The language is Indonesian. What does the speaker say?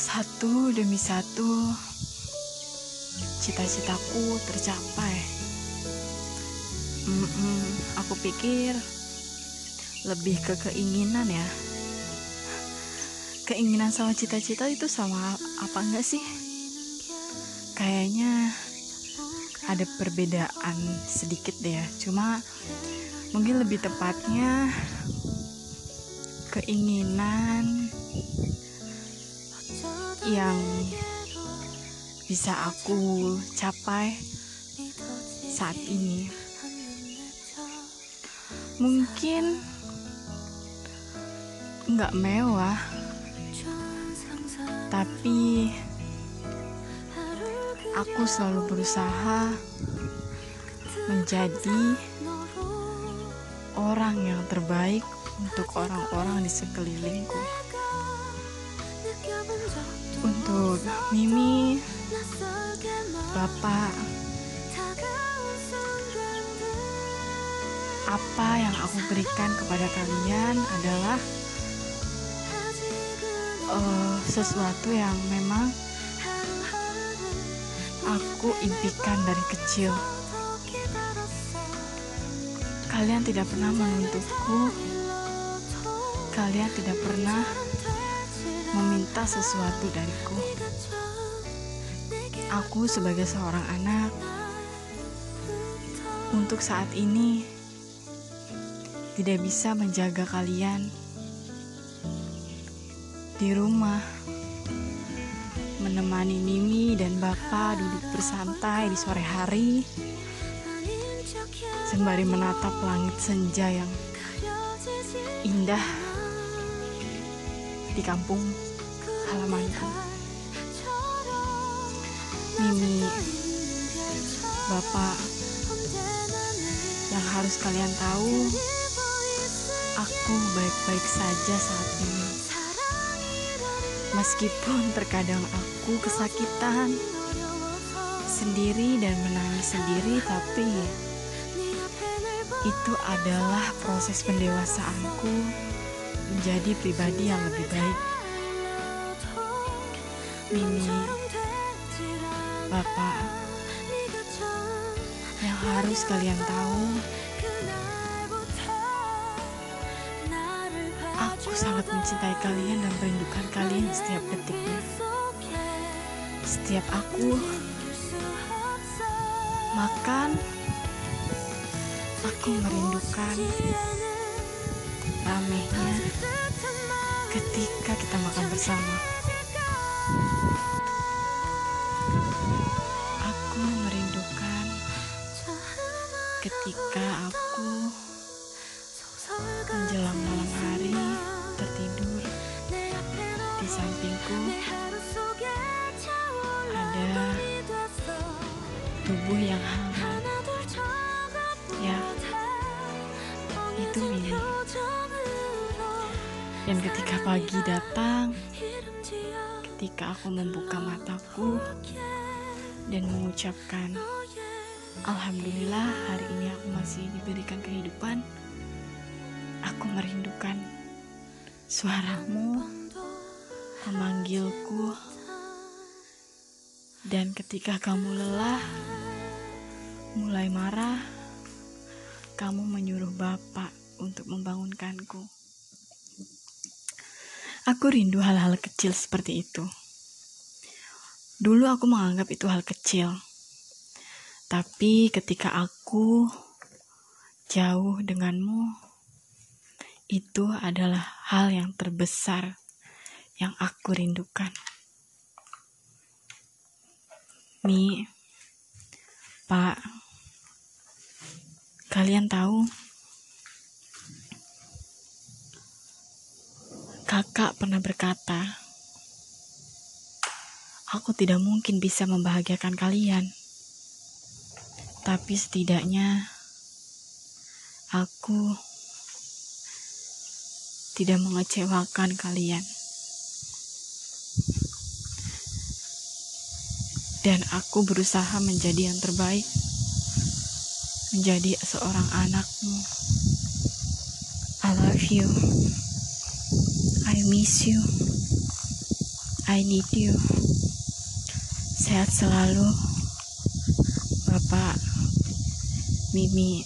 Satu demi satu, cita-citaku tercapai. Mm-mm, aku pikir lebih ke keinginan ya. Keinginan sama cita-cita itu sama apa enggak sih? Kayaknya ada perbedaan sedikit deh ya. Cuma mungkin lebih tepatnya keinginan yang bisa aku capai saat ini. Mungkin nggak mewah, tapi aku selalu berusaha menjadi orang yang terbaik untuk orang-orang di sekelilingku. Untuk Mimi, Bapak, apa yang aku berikan kepada kalian adalah uh, sesuatu yang memang aku impikan dari kecil. Kalian tidak pernah menuntutku, kalian tidak pernah meminta sesuatu dariku. Aku sebagai seorang anak untuk saat ini tidak bisa menjaga kalian di rumah menemani Mimi dan Bapak duduk bersantai di sore hari sembari menatap langit senja yang indah di kampung halamanku. Mimi, Bapak, yang harus kalian tahu, aku baik-baik saja saat ini. Meskipun terkadang aku kesakitan sendiri dan menangis sendiri, tapi itu adalah proses pendewasaanku menjadi pribadi yang lebih baik. Mimi, Bapak, yang harus kalian tahu, aku sangat mencintai kalian dan merindukan kalian setiap detiknya. Setiap aku makan, aku merindukan ramenya ketika kita makan bersama. ketika aku menjelang malam hari tertidur. Di sampingku ada tubuh yang hangat. Ya itu Mimi dan ketika pagi datang ketika aku membuka mataku dan mengucapkan Alhamdulillah hari ini aku masih diberikan kehidupan. Aku merindukan suaramu memanggilku. Dan ketika kamu lelah, mulai marah, kamu menyuruh bapak untuk membangunkanku. Aku rindu hal-hal kecil seperti itu. Dulu aku menganggap itu hal kecil tapi ketika aku jauh denganmu, itu adalah hal yang terbesar yang aku rindukan. Mi, Pak, kalian tahu, kakak pernah berkata, "Aku tidak mungkin bisa membahagiakan kalian." tapi setidaknya aku tidak mengecewakan kalian. Dan aku berusaha menjadi yang terbaik, menjadi seorang anakmu. I love you. I miss you. I need you sehat selalu Bapak Mimi